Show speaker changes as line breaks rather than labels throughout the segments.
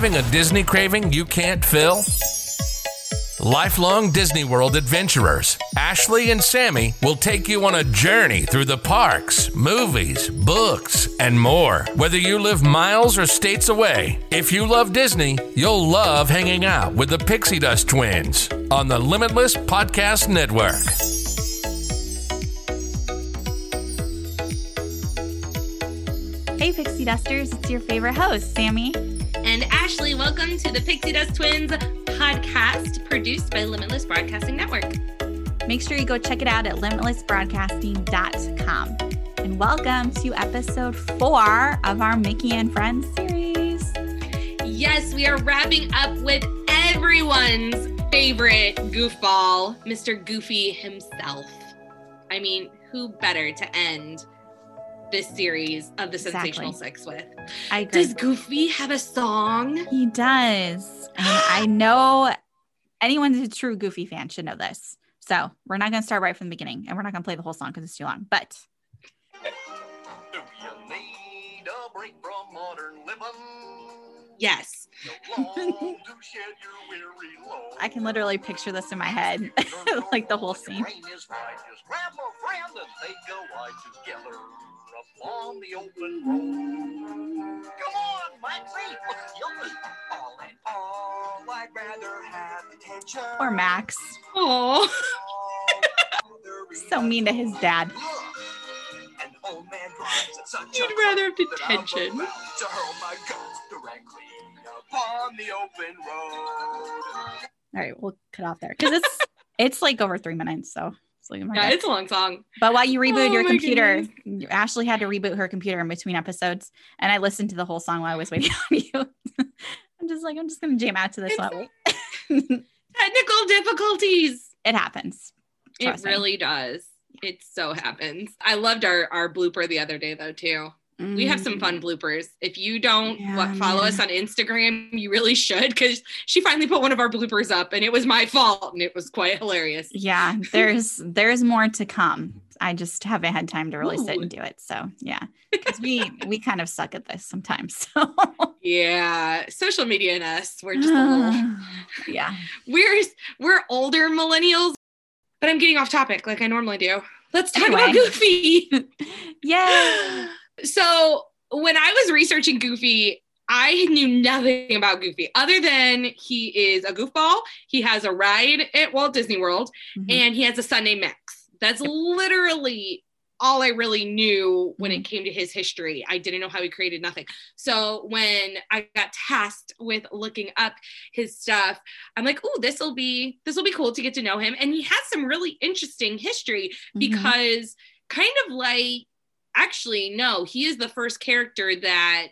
Having a Disney craving you can't fill? Lifelong Disney World adventurers, Ashley and Sammy will take you on a journey through the parks, movies, books, and more. Whether you live miles or states away, if you love Disney, you'll love hanging out with the Pixie Dust twins on the Limitless Podcast Network.
Hey, Pixie Dusters. It's your favorite host, Sammy.
And Ashley, welcome to the Pixie Dust Twins podcast produced by Limitless Broadcasting Network.
Make sure you go check it out at limitlessbroadcasting.com. And welcome to episode four of our Mickey and Friends series.
Yes, we are wrapping up with everyone's favorite goofball, Mr. Goofy himself. I mean, who better to end this series of the
Exactly.
Sensational Six with?
I agree.
Does Goofy have a song?
he does. And I know anyone who's a true Goofy fan should know this. So we're not going to start right from the beginning and we're not going to play the whole song because it's too long. But
Do you need a break from modern living?
Yes.
No long to shed your weary load.
I can literally picture this in my head, like the whole scene.
Rain is right. Just grab a friend and take a ride together upon the open road. Come on, Maxie. You'll all in all, I'd rather have attention.
Poor Max.
Oh,
So mean to his dad.
An old man drives at such
You'd
a
rather have detention.
To hurl my guts directly upon the open road.
All right, we'll cut off there because it's it's like over three minutes. So, you oh might
yeah,
have-
it's a long song.
but while you reboot
Oh
your computer, Ashley had to reboot her computer in between episodes, and I listened to the whole song while I was waiting on you. I'm just like, I'm just gonna jam out to this level.
Technical difficulties.
it happens.
It
Trust me.
really does. It so happens. I loved our our blooper the other day though too. We have some fun mm. bloopers. If you don't
Yeah,
what, follow us on Instagram, you really should because she finally put one of our bloopers up and it was my fault and it was quite hilarious.
Yeah, there's there's more to come. I just haven't had time to really sit and do it. So yeah, because we we kind of suck at this sometimes. So
Yeah, social media and us, we're just a little
yeah.
we're we're older millennials. But I'm getting off topic like I normally do. Let's talk about Goofy.
Yay.
So when I was researching Goofy, I knew nothing about Goofy other than he is a goofball. He has a ride at Walt Disney World,
Mhm.
and he has a son named Max. That's literally all I really knew when it came to his history. I didn't know how he created nothing. So when I got tasked with looking up his stuff, I'm like, "Oh, this will be this will be cool to get to know him." And he has some really interesting history
Mhm.
because kind of like actually no he is the first character that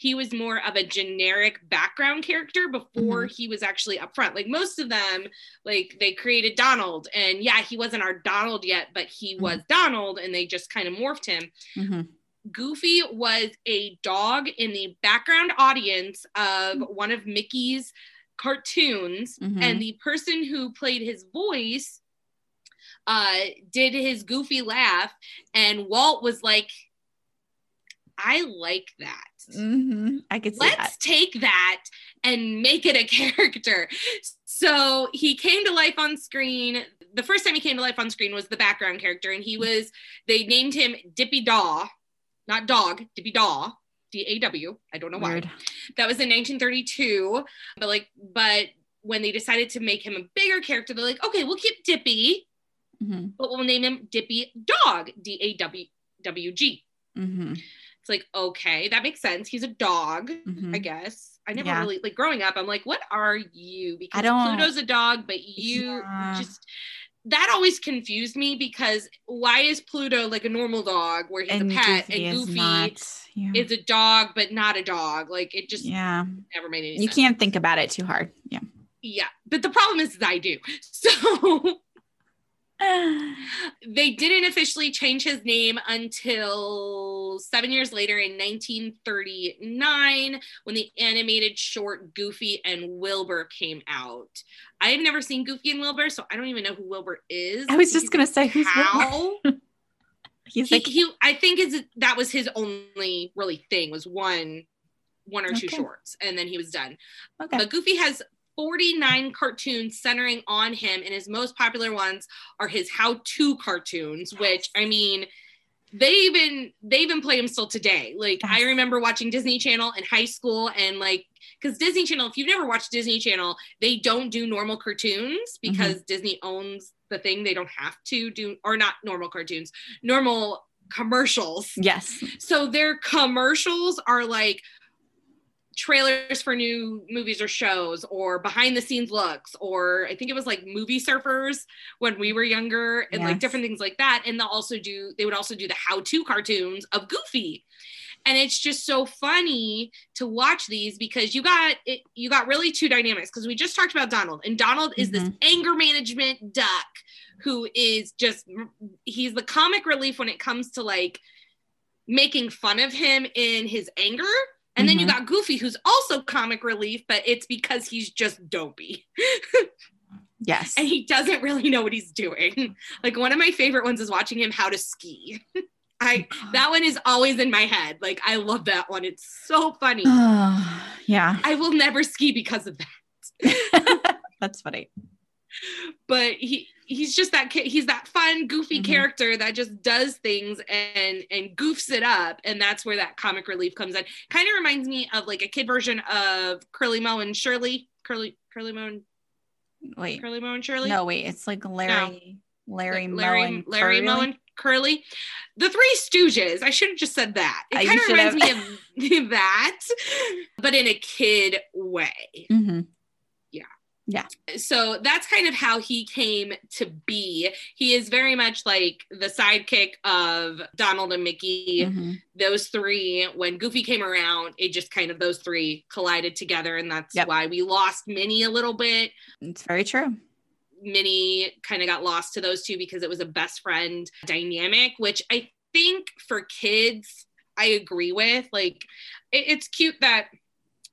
he was more of a generic background character before mm-hmm. he was actually up front. Like most of them like they created donald and yeah he wasn't our donald yet but he mm-hmm. was donald and they just kind of morphed him.
Mhm.
Goofy was a dog in the background audience of mm-hmm. one of Mickey's cartoons, and the person who played his voice uh, did his Goofy laugh, and Walt was like, I like that.
hmm I could see
Let's
that.
take that and make it a character. So he came to life on screen. The first time he came to life on screen was the background character, and he was, they named him Dippy Daw, not dog, Dippy Daw, D A W. I don't know why.
Weird.
That was in 1932. But like, but when they decided to make him a bigger character, they're like, okay, we'll keep Dippy,
hmm
but we'll name him Dippy Dog, D A W W G.
hmm
It's like, okay, that makes sense. He's a dog,
hmm
I guess. I never
Yeah.
really like growing up. I'm like, what are you? Because
don't-
Pluto's a dog, but you
Yeah.
just that always confused me because why is Pluto like a normal dog where he's
And
a pet
Goofy
and
is
Goofy
not. Yeah.
is a dog but not a dog? Like it just
yeah.
never made any
You
sense.
can't think about it too hard. Yeah.
Yeah, but the problem is, is I do. So they didn't officially change his name until seven years later in 1939 when the animated short Goofy and Wilbur came out. I have never seen Goofy and Wilbur, so I don't even know who Wilbur is.
I was just gonna say who's Wilbur? He's
he,
like
he I think is that was his only really thing was one one or two shorts and then he was done.
okay.
But Goofy has 49 cartoons centering on him, and his most popular ones are his how-to cartoons, which I mean, they even they even play them still today. Like I remember watching Disney Channel in high school, and like because Disney Channel, if you've never watched Disney Channel, they don't do normal cartoons mm-hmm. because Disney owns the thing. They don't have to do or not normal cartoons, normal commercials.
yes.
So their commercials are like trailers for new movies or shows or behind the scenes looks or I think it was like movie surfers when we were younger and like different things like that and they'll also do they would also do the how-to cartoons of Goofy. And it's just so funny to watch these because you got it you got really two dynamics because we just talked about Donald and Donald is this mm-hmm. anger management duck who is just he's the comic relief when it comes to like making fun of him in his anger. And then you mm-hmm. got Goofy, who's also comic relief, but it's because he's just dopey
Yes.
and he doesn't really know what he's doing. Like one of my favorite ones is watching him how to ski. I that one is always in my head. Like I love that one. It's so funny.
Oh, yeah.
I will never ski because of that.
That's funny.
but he he's just that kid he's that fun goofy
Mhm.
character that just does things and and goofs it up and that's where that comic relief comes in kind of reminds me of like a kid version of curly mo and shirley curly curly mo and
Wait.
curly mo and shirley
No, wait. It's like Larry, Larry,
Like
Moe,
larry
and
larry mo and curly the three stooges i should have just said that
Uh,
it kind of reminds
have.
me of that but in a kid way
Mhm.
so that's kind of how he came to be. He is very much like the sidekick of Donald and Mickey.
Mhm.
Those three, when Goofy came around, it just kind of those three collided together, and that's
Yep.
why we lost Minnie a little bit.
It's very true.
Minnie kind of got lost to those two because it was a best friend dynamic, which I think for kids, I agree with. Like, it- it's cute that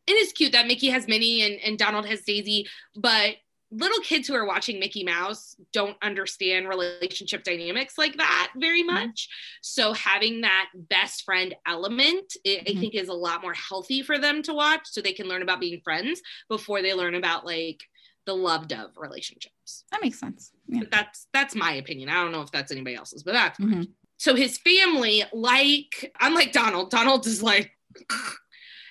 it is cute that Mickey has Minnie and, and Donald has Daisy, but little kids who are watching Mickey Mouse don't understand relationship dynamics like that very much. So having that best friend element, I I
Mhm.
think, is a lot more healthy for them to watch, so they can learn about being friends before they learn about like the loved of relationships.
That makes sense. Yeah.
But that's that's my opinion. I don't know if that's anybody else's, but that's
Mhm.
so his family, like unlike Donald, Donald is like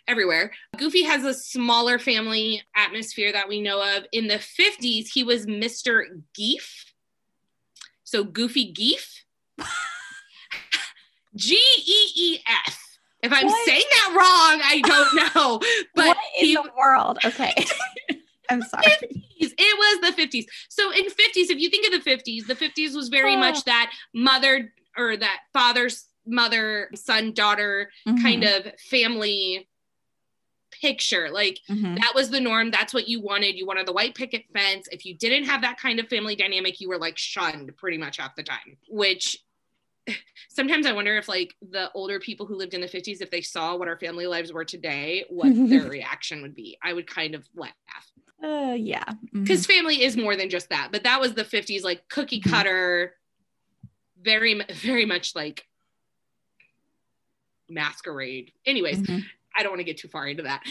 everywhere. Goofy has a smaller family atmosphere that we know of. In the 50s, he was Mr. Geef. So Goofy Geef. G E E F. If I'm
What?
saying that wrong, I don't know. But
what in
he,
the world? Okay. I'm sorry.
50s. It was the 50s. So in 50s, if you think of the 50s, the 50s was very
Oh.
much that mother or that father's mother, son, daughter mm-hmm. kind of family picture. Like
Mhm.
that was the norm. That's what you wanted. You wanted the white picket fence. If you didn't have that kind of family dynamic, you were like shunned pretty much half the time, which sometimes I wonder if like the older people who lived in the 50s, if they saw what our family lives were today, what their reaction would be. I would kind of laugh
Uh, yeah. Mhm.
because family is more than just that but that was the 50s like cookie
Mhm.
cutter very mu- very much like masquerade. Anyways,
Mhm.
I don't want to get too far into that.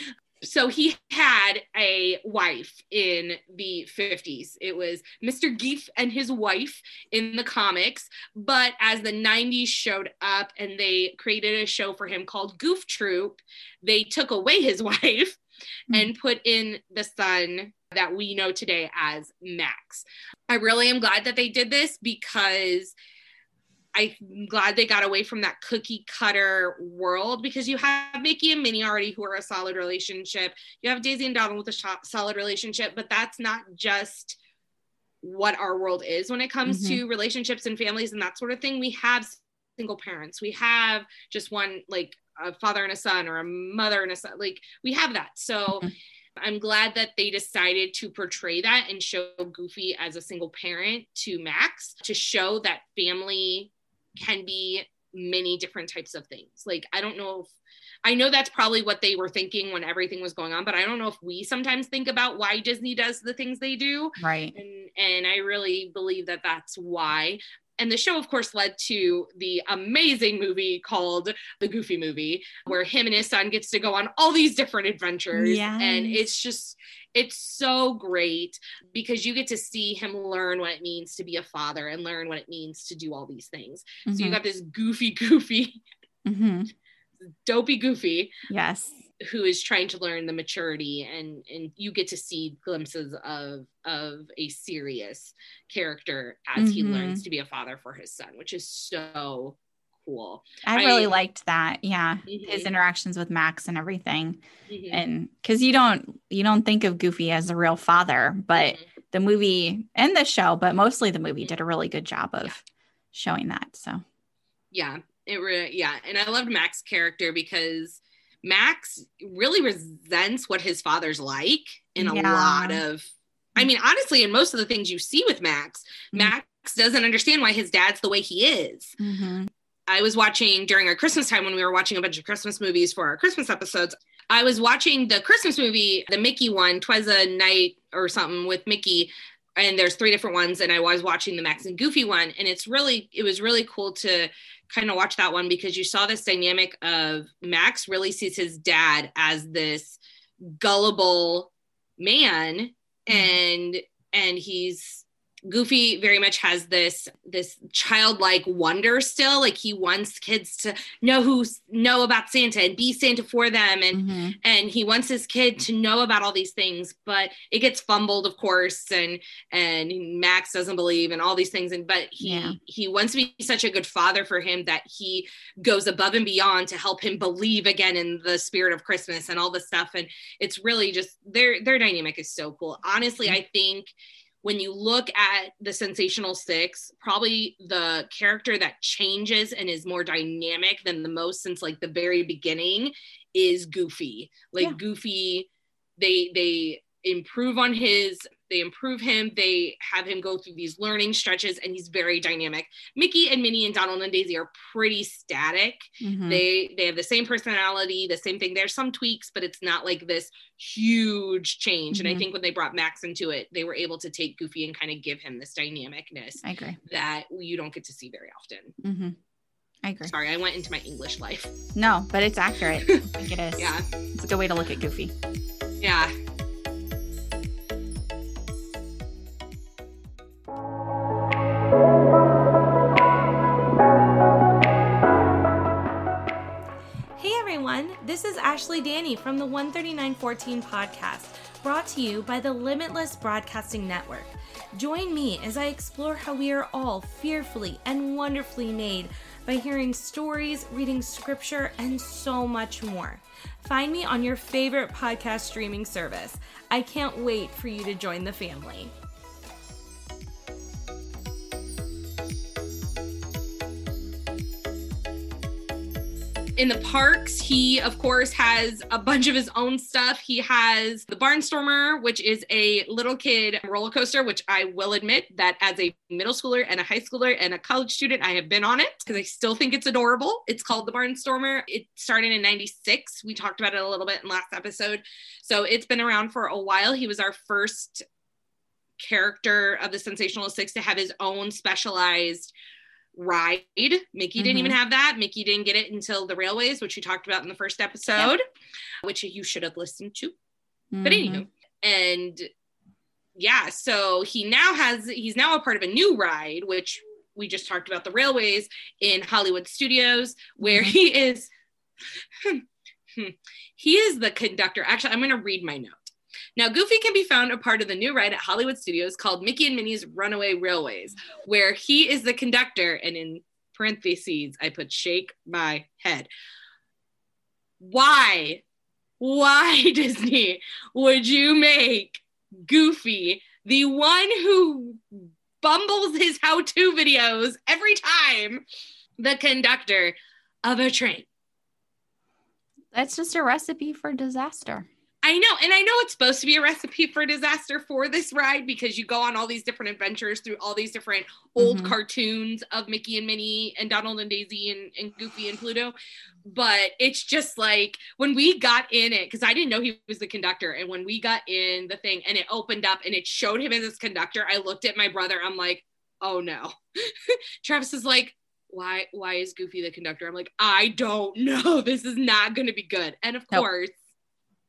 So he had a wife in the 50s. It was Mr. Geef and his wife in the comics. But as the 90s showed up and they created a show for him called Goof Troop, they took away his wife hmm. and put in the son that we know today as Max. I really am glad that they did this because I'm glad they got away from that cookie cutter world because you have Mickey and Minnie already who are a solid relationship. You have Daisy and Donald with a sho- solid relationship, but that's not just what our world is when it comes to relationships and families and that sort of thing. We have single parents. We have just one like a father and a son or a mother and a son. Like we have that. So
Mhm.
I'm glad that they decided to portray that and show Goofy as a single parent to Max to show that family can be many different types of things. Like, I don't know if I know that's probably what they were thinking when everything was going on, but I don't know if we sometimes think about why Disney does the things they do.
Right.
And, and I really believe that that's why. And the show, of course, led to the amazing movie called The Goofy Movie, where him and his son gets to go on all these different adventures. And it's just, it's so great because you get to see him learn what it means to be a father and learn what it means to do all these things. So you
Mhm.
got this goofy, goofy,
Mhm.
dopey goofy
Yes.
Who is trying to learn the maturity and and you get to see glimpses of of a serious character as he
Mhm.
learns to be a father for his son which is so cool
I
I-
really liked that. Yeah.
Mhm,
His interactions with Max and everything.
mhm,
And cuz you don't you don't think of Goofy as a real father, but
mhm.
the movie and the show, but mostly the movie
Mhm.
did a really good job of
Yeah.
showing that. So,
yeah it re- yeah and i loved max's character because max really resents what his father's like in a
Yeah.
lot of i mean honestly in most of the things you see with max
Mhm.
max doesn't understand why his dad's the way he is
Mhm.
I was watching during our Christmas time when we were watching a bunch of Christmas movies for our Christmas episodes. I was watching the Christmas movie, the Mickey one, Twas a Night or something with Mickey. And there's three different ones, and I was watching the Max and Goofy one, and it's really, it was really cool to kind of watch that one because you saw this dynamic of Max really sees his dad as this gullible man, mm-hmm. and and he's Goofy very much has this this childlike wonder still. Like he wants kids to know who know about Santa and be Santa for them, and
Mhm.
and he wants his kid to know about all these things. But it gets fumbled, of course, and and Max doesn't believe and all these things. And but he
Yeah.
he wants to be such a good father for him that he goes above and beyond to help him believe again in the spirit of Christmas and all this stuff. And it's really just their their dynamic is so cool. Honestly, I think when you look at the sensational six probably the character that changes and is more dynamic than the most since like the very beginning is goofy like
Yeah.
goofy they they improve on his they improve him they have him go through these learning stretches and he's very dynamic mickey and minnie and donald and daisy are pretty static
Mhm.
they they have the same personality the same thing there's some tweaks but it's not like this huge change and i
Mhm.
think when they brought max into it they were able to take goofy and kind of give him this dynamicness
I agree.
that you don't get to see very often
Mm-hmm. I agree.
sorry i went into my english life
No, but it's accurate. I think it is.
yeah
It's a good way to look at Goofy.
yeah
Ashley Danny from the 13914 podcast, brought to you by the Limitless Broadcasting Network. Join me as I explore how we are all fearfully and wonderfully made by hearing stories, reading scripture, and so much more. Find me on your favorite podcast streaming service. I can't wait for you to join the family.
In the parks he of course has a bunch of his own stuff. He has the barnstormer which is a little kid roller coaster which i will admit that as a middle schooler and a high schooler and a college student i have been on it because i still think it's adorable. It's called the barnstormer. It started in 96 we talked about it a little bit in last episode. So it's been around for a while. He was our first character of the sensational six to have his own specialized ride. Mickey didn't even
Mhm.
have that. Mickey didn't get it until the railways, which we talked about in the first episode, which you should have listened to. But
Mhm.
anywho, and yeah, so he now has he's now a part of a new ride, which we just talked about the railways in Hollywood Studios, where
Mhm.
he is he is the conductor. Actually, I'm gonna read my note. Now, Goofy can be found a part of the new ride at Hollywood Studios called Mickey and Minnie's Runaway Railways, where he is the conductor, and in parentheses, I put shake my head. Why? Why, Disney, would you make Goofy the one who bumbles his how to videos every time the conductor of a train?
That's just a recipe for disaster.
I know, and I know it's supposed to be a recipe for disaster for this ride because you go on all these different adventures through all these different old
Mhm.
cartoons of Mickey and Minnie and Donald and Daisy and, and Goofy and Pluto. But it's just like when we got in it, because I didn't know he was the conductor, and when we got in the thing and it opened up and it showed him as his conductor, I looked at my brother. I'm like, oh no. Travis is like, why why is Goofy the conductor? I'm like, I don't know. This is not gonna be good. And of
Nope.
course,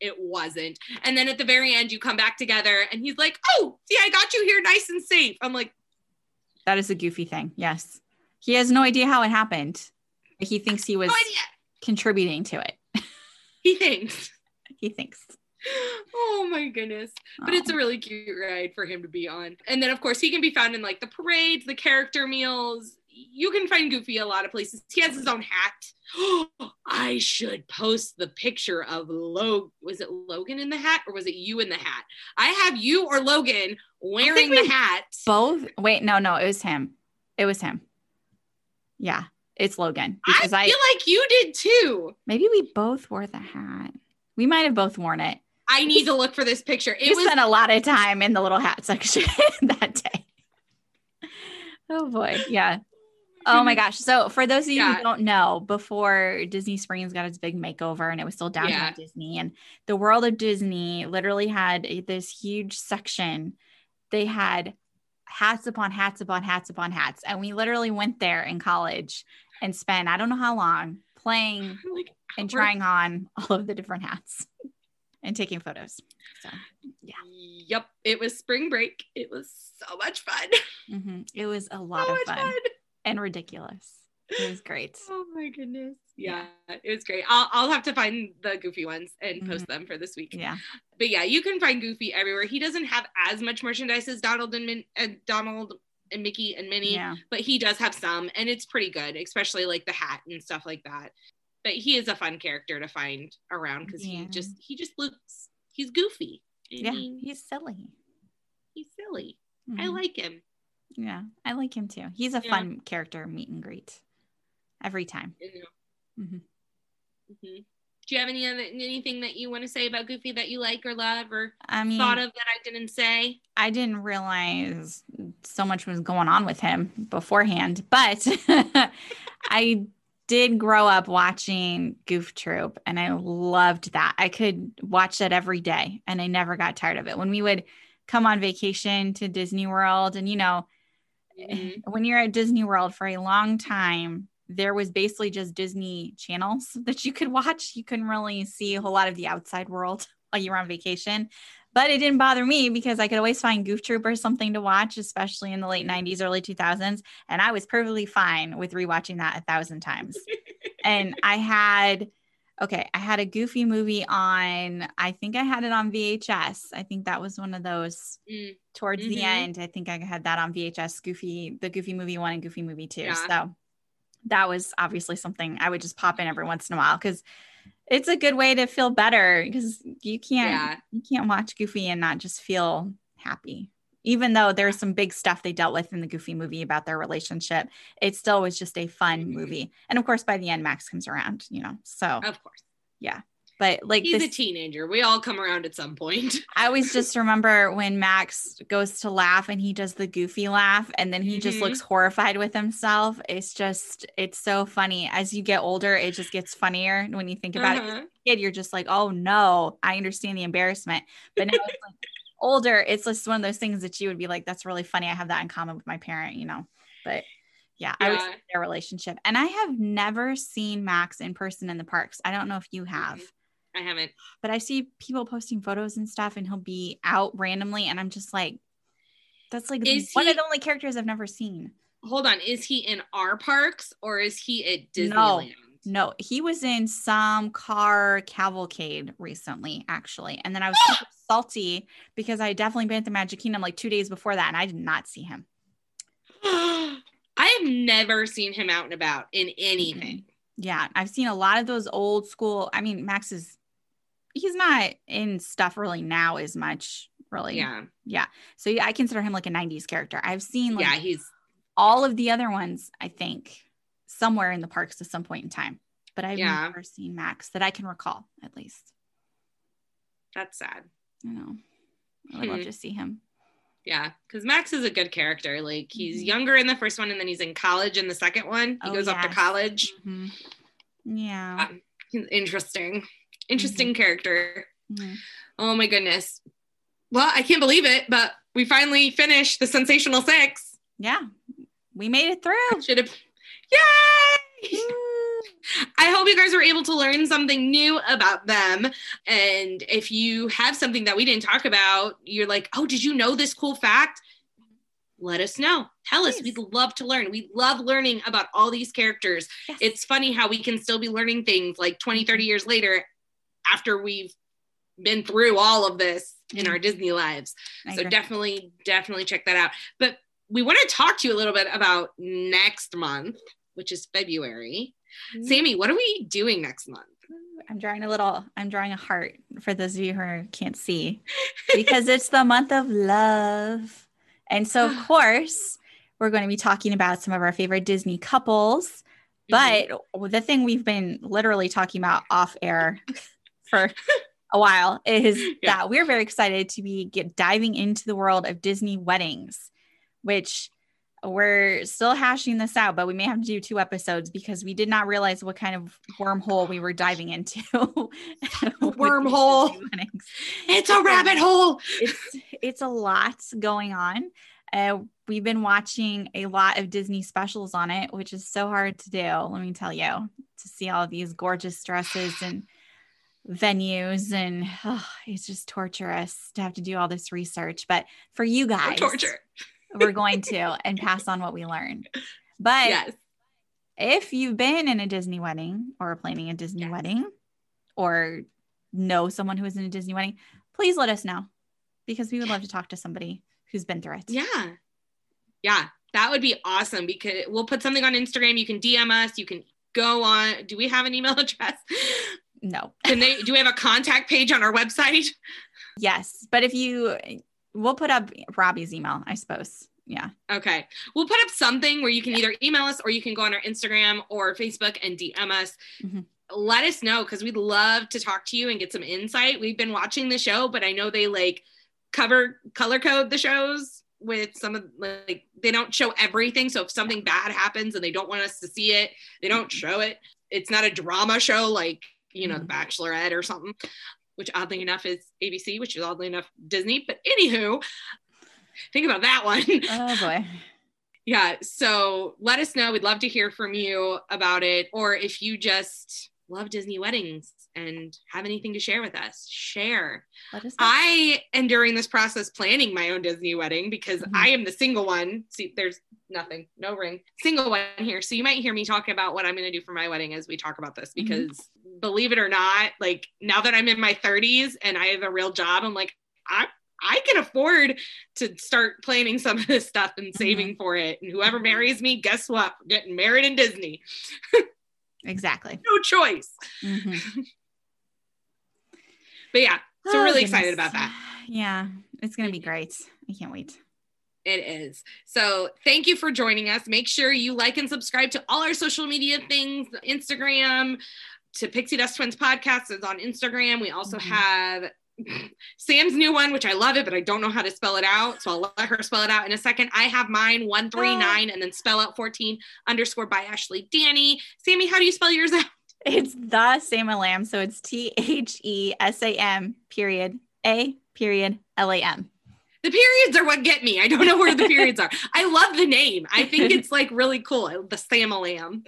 it wasn't. And then at the very end, you come back together and he's like, Oh, see, I got you here nice and safe. I'm like,
That is a goofy thing. Yes. He has no idea how it happened. He thinks he was
idea.
contributing to it.
He thinks.
He thinks.
Oh my goodness. But it's a really cute ride for him to be on. And then, of course, he can be found in like the parades, the character meals. You can find Goofy a lot of places. He has his own hat. I should post the picture of Logan. Was it Logan in the hat or was it you in the hat? I have you or Logan wearing the hat.
both. Wait, no, no, it was him. It was him. Yeah, it's Logan
I
because I,
feel like you did too.
maybe we both wore the hat. We might have both worn it.
I need to look for this picture. It
We
was
spent a lot of time in the little hat section that day. Oh boy, yeah. Oh my gosh. So for those of you
Yeah.
who don't know, before Disney Springs got its big makeover and it was still downtown
Yeah.
Disney and the world of Disney literally had this huge section. They had hats upon hats upon hats upon hats. And we literally went there in college and spent I don't know how long playing
like
and trying on all of the different hats and taking photos. So yeah.
Yep, it was spring break. It was so much fun.
Mhm. It was a lot
so
of
much
fun and ridiculous. It was great.
Oh my goodness. Yeah, it was great. I'll, I'll have to find the goofy ones and post them for this week.
Mm-hmm. Yeah.
But yeah, you can find Goofy everywhere. He doesn't have as much merchandise as Donald and, Min- Donald and Mickey and Minnie,
Yeah.
but he does have some, and it's pretty good, especially like the hat and stuff like that. But he is a fun character to find around because
Yeah.
he just he just looks he's goofy.
Yeah.
mean,
He's silly.
he's silly. I
Mhm.
like him.
Yeah. I like him too. He's a
Yeah.
fun character meet and greet every time. Mhm.
Mhm. Do you have any other anything that you want to say about Goofy that you like or love or
I mean,
thought of that I didn't say?
I didn't realize so much was going on with him beforehand, but I did grow up watching Goof Troop and I loved that. I could watch that every day and I never got tired of it. When we would come on vacation to Disney World and you know,
Mhm.
when you're at Disney World for a long time, there was basically just Disney channels that you could watch. You couldn't really see a whole lot of the outside world while you were on vacation. But it didn't bother me because I could always find Goof Troop or something to watch, especially in the late 90s, early 2000s. And I was perfectly fine with rewatching that a thousand times. and I had, okay, I had a Goofy movie on, I think I had it on VHS. I think that was one of those
Mm.
towards the
Mhm.
end. I think I had that on VHS, Goofy, the Goofy movie one and Goofy movie two.
Yeah.
So that was obviously something I would just pop in every once in a while because it's a good way to feel better because you can't
Yeah.
you can't watch Goofy and not just feel happy. Even though there's some big stuff they dealt with in the Goofy movie about their relationship, it still was just a fun
Mhm.
movie. And of course, by the end, Max comes around, you know. So,
Of course. Yeah.
But like
He's
this,
a teenager. We all come around at some point.
I always just remember when Max goes to laugh and he does the goofy laugh and then he just
Mhm.
looks horrified with himself. It's just, it's so funny. As you get older, it just gets funnier when you think about it.
Uh-huh.
a kid, you're just like, oh no, I understand the embarrassment. But now it's like older, it's just one of those things that you would be like, that's really funny. I have that in common with my parent, you know. But Yeah, I would
Yeah.
say their relationship. And I have never seen Max in person in the parks. I don't know if you have,
I haven't.
but I see people posting photos and stuff, and he'll be out randomly, and I'm just like, that's like
Is
one
he-
of the only characters I've never seen.
Hold on. Is he in our parks or is he at Disneyland?
No, he was in some car cavalcade recently, actually. And then I was super salty because I definitely been at the Magic Kingdom like two days before that, and I did not see him.
I have never seen him out and about in anything.
Yeah, I've seen a lot of those old school. I mean, Max is he's not in stuff really now as much, really.
Yeah.
Yeah. So yeah, I consider him like a 90s character. I've seen like
yeah. He's
all of the other ones, I think, somewhere in the parks at some point in time. But I've
Yeah.
never seen Max that I can recall, at least.
that's sad.
You know. I would love
Hmm.
to see him.
Yeah. Because Max is a good character. Like he's
Mhm.
younger in the first one and then he's in college in the second one. He
Oh,
goes off to
yes.
college.
Mhm. Yeah.
He's interesting. Interesting character.
Mhm.
Oh my goodness. Well, I can't believe it, but we finally finished the Sensational Six.
Yeah. We made it through.
Should have. Yay! I hope you guys were able to learn something new about them. And if you have something that we didn't talk about, you're like, oh, did you know this cool fact? Let us know. Tell us.
Please.
We'd love to learn. We love learning about all these characters.
Yes.
It's funny how we can still be learning things like 20, 30 mm-hmm. years later after we've been through all of this in mm-hmm. our Disney lives.
I
So
agree.
definitely, definitely check that out. But we want to talk to you a little bit about next month, which is February.
Mm-hmm.
Sammy, what are we doing next month?
I'm drawing a little, I'm drawing a heart for those of you who can't see because it's the month of love. And so, of course, we're going to be talking about some of our favorite Disney couples. But the thing we've been literally talking about off air for a while is
Yeah.
that we're very excited to be get diving into the world of Disney weddings, which we're still hashing this out, but we may have to do two episodes because we did not realize what kind of wormhole we were diving into.
Wormhole. It's a rabbit hole.
It's it's a lot going on. Uh, we've been watching a lot of Disney specials on it, which is so hard to do. Let me tell you, to see all of these gorgeous dresses and venues, and oh, it's just torturous to have to do all this research. But for you guys,
torture.
We're going to and pass on what we learned. But
Yes.
if you've been in a Disney wedding or planning a Disney
Yes.
wedding or know someone who is in a Disney wedding, please let us know because we would love to talk to somebody who's been through it.
Yeah. Yeah. That would be awesome because we'll put something on Instagram. You can DM us. You can go on. Do we have an email address?
No.
Can they do we have a contact page on our website?
Yes. But if you, we'll put up Robbie's email, I suppose. Yeah.
Okay. We'll put up something where you can either email us or you can go on our Instagram or Facebook and DM us.
Mhm.
Let us know because we'd love to talk to you and get some insight. We've been watching the show, but I know they like cover color code the shows with some of like they don't show everything. So if something bad happens and they don't want us to see it, they don't show it. It's not a drama show like, you know, The Bachelorette or something, which oddly enough is ABC, which is oddly enough Disney. But anywho, think about that one.
Oh boy.
Yeah. So let us know. We'd love to hear from you about it. Or if you just love Disney weddings and have anything to share with us, share. I am during this process planning my own Disney wedding because
Mhm.
I am the single one. See, there's nothing, no ring, single one here. So you might hear me talking about what I'm going to do for my wedding as we talk about this
Mhm.
because believe it or not, like now that I'm in my 30s and I have a real job, I'm like, I I can afford to start planning some of this stuff and saving for it. And whoever marries me, guess what? We're getting married in Disney.
exactly.
No choice.
Mhm.
But yeah, so
Oh,
we're really
goodness.
excited about that.
Yeah. It's going to be great. I can't wait.
It is. So thank you for joining us. Make sure you like and subscribe to all our social media things, Instagram, to Pixie Dust Twins podcast is on Instagram. We also
Mhm.
have Sam's new one, which I love it, but I don't know how to spell it out. So I'll let her spell it out in a second. I have mine 139 and then spell out 14 underscore by Ashley Danny. Sammy, how do you spell yours out?
It's the Sam Lamb. So it's T H E S A M period A period L A M.
The periods are what get me. I don't know where the periods are. I love the name. I think it's like really cool. The Samalam.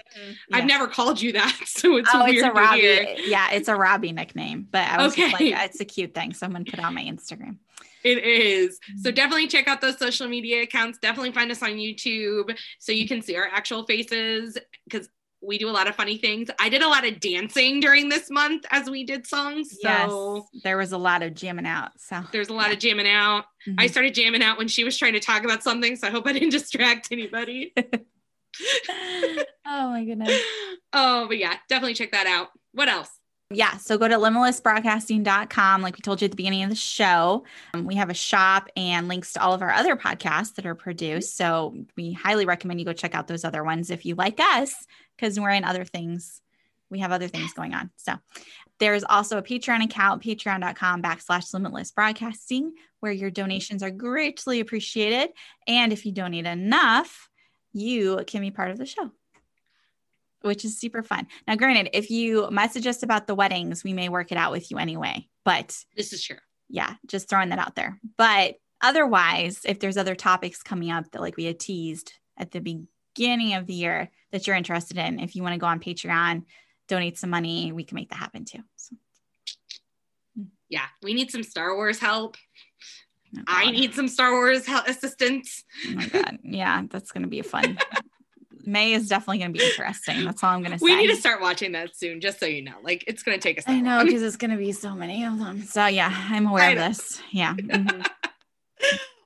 I've never called you that, so it's
oh,
weird
it's a Robbie.
hear.
Yeah, it's a Robbie nickname. But I was
Okay.
like, it's a cute thing. Someone put on my Instagram.
It is.
Mm-hmm.
So definitely check out those social media accounts. Definitely find us on YouTube so you can see our actual faces because we do a lot of funny things. I did a lot of dancing during this month as we did songs. So
yes, there was a lot of jamming out. So
there's a lot of jamming out. I
Mhm.
started jamming out when she was trying to talk about something. So I hope I didn't distract anybody.
oh my goodness.
oh, but yeah, definitely check that out. What else?
Yeah. So go to limitlessbroadcasting.com. Like we told you at the beginning of the show, um, we have a shop and links to all of our other podcasts that are produced. So we highly recommend you go check out those other ones if you like us, because we're in other things. We have other things going on. So there's also a Patreon account, patreon.com backslash limitless broadcasting, where your donations are greatly appreciated. And if you donate enough, you can be part of the show which is super fun. Now, granted, if you message us about the weddings, we may work it out with you anyway. But
This is true.
yeah, just throwing that out there. But otherwise, if there's other topics coming up that like we had teased at the beginning of the year that you're interested in, if you want to go on Patreon, donate some money, we can make that happen too. So,
Yeah, we need some Star Wars help.
oh
I need some Star Wars help assistance.
Oh my God. Yeah, that's going to be fun. May is definitely going to be interesting. That's all I'm going to say.
We need to start watching that soon, just so you know. Like it's gonna take us.
I know because it's going to be so many of them. So yeah, I'm aware
I
of
know.
this. Yeah. Mhm.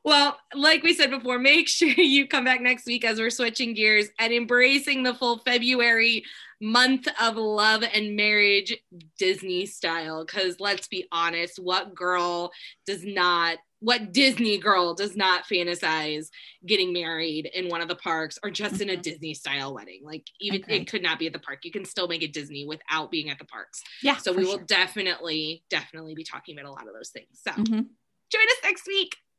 Well, like we said before, make sure you come back next week as we're switching gears and embracing the full February month of love and marriage Disney style. Because let's be honest, what girl does not, what Disney girl does not fantasize getting married in one of the parks or just in a
Mhm.
Disney style wedding? Like, even
Agreed.
it could not be at the park. You can still make it Disney without being at the parks.
Yeah.
So we will
sure.
definitely, definitely be talking about a lot of those things. So
Mhm.
join us next week.